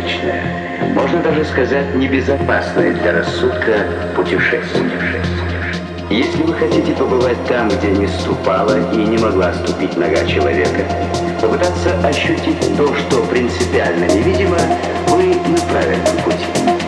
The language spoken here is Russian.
необычное, можно даже сказать, небезопасное для рассудка путешествие. Если вы хотите побывать там, где не ступала и не могла ступить нога человека, попытаться ощутить то, что принципиально невидимо, вы на правильном пути.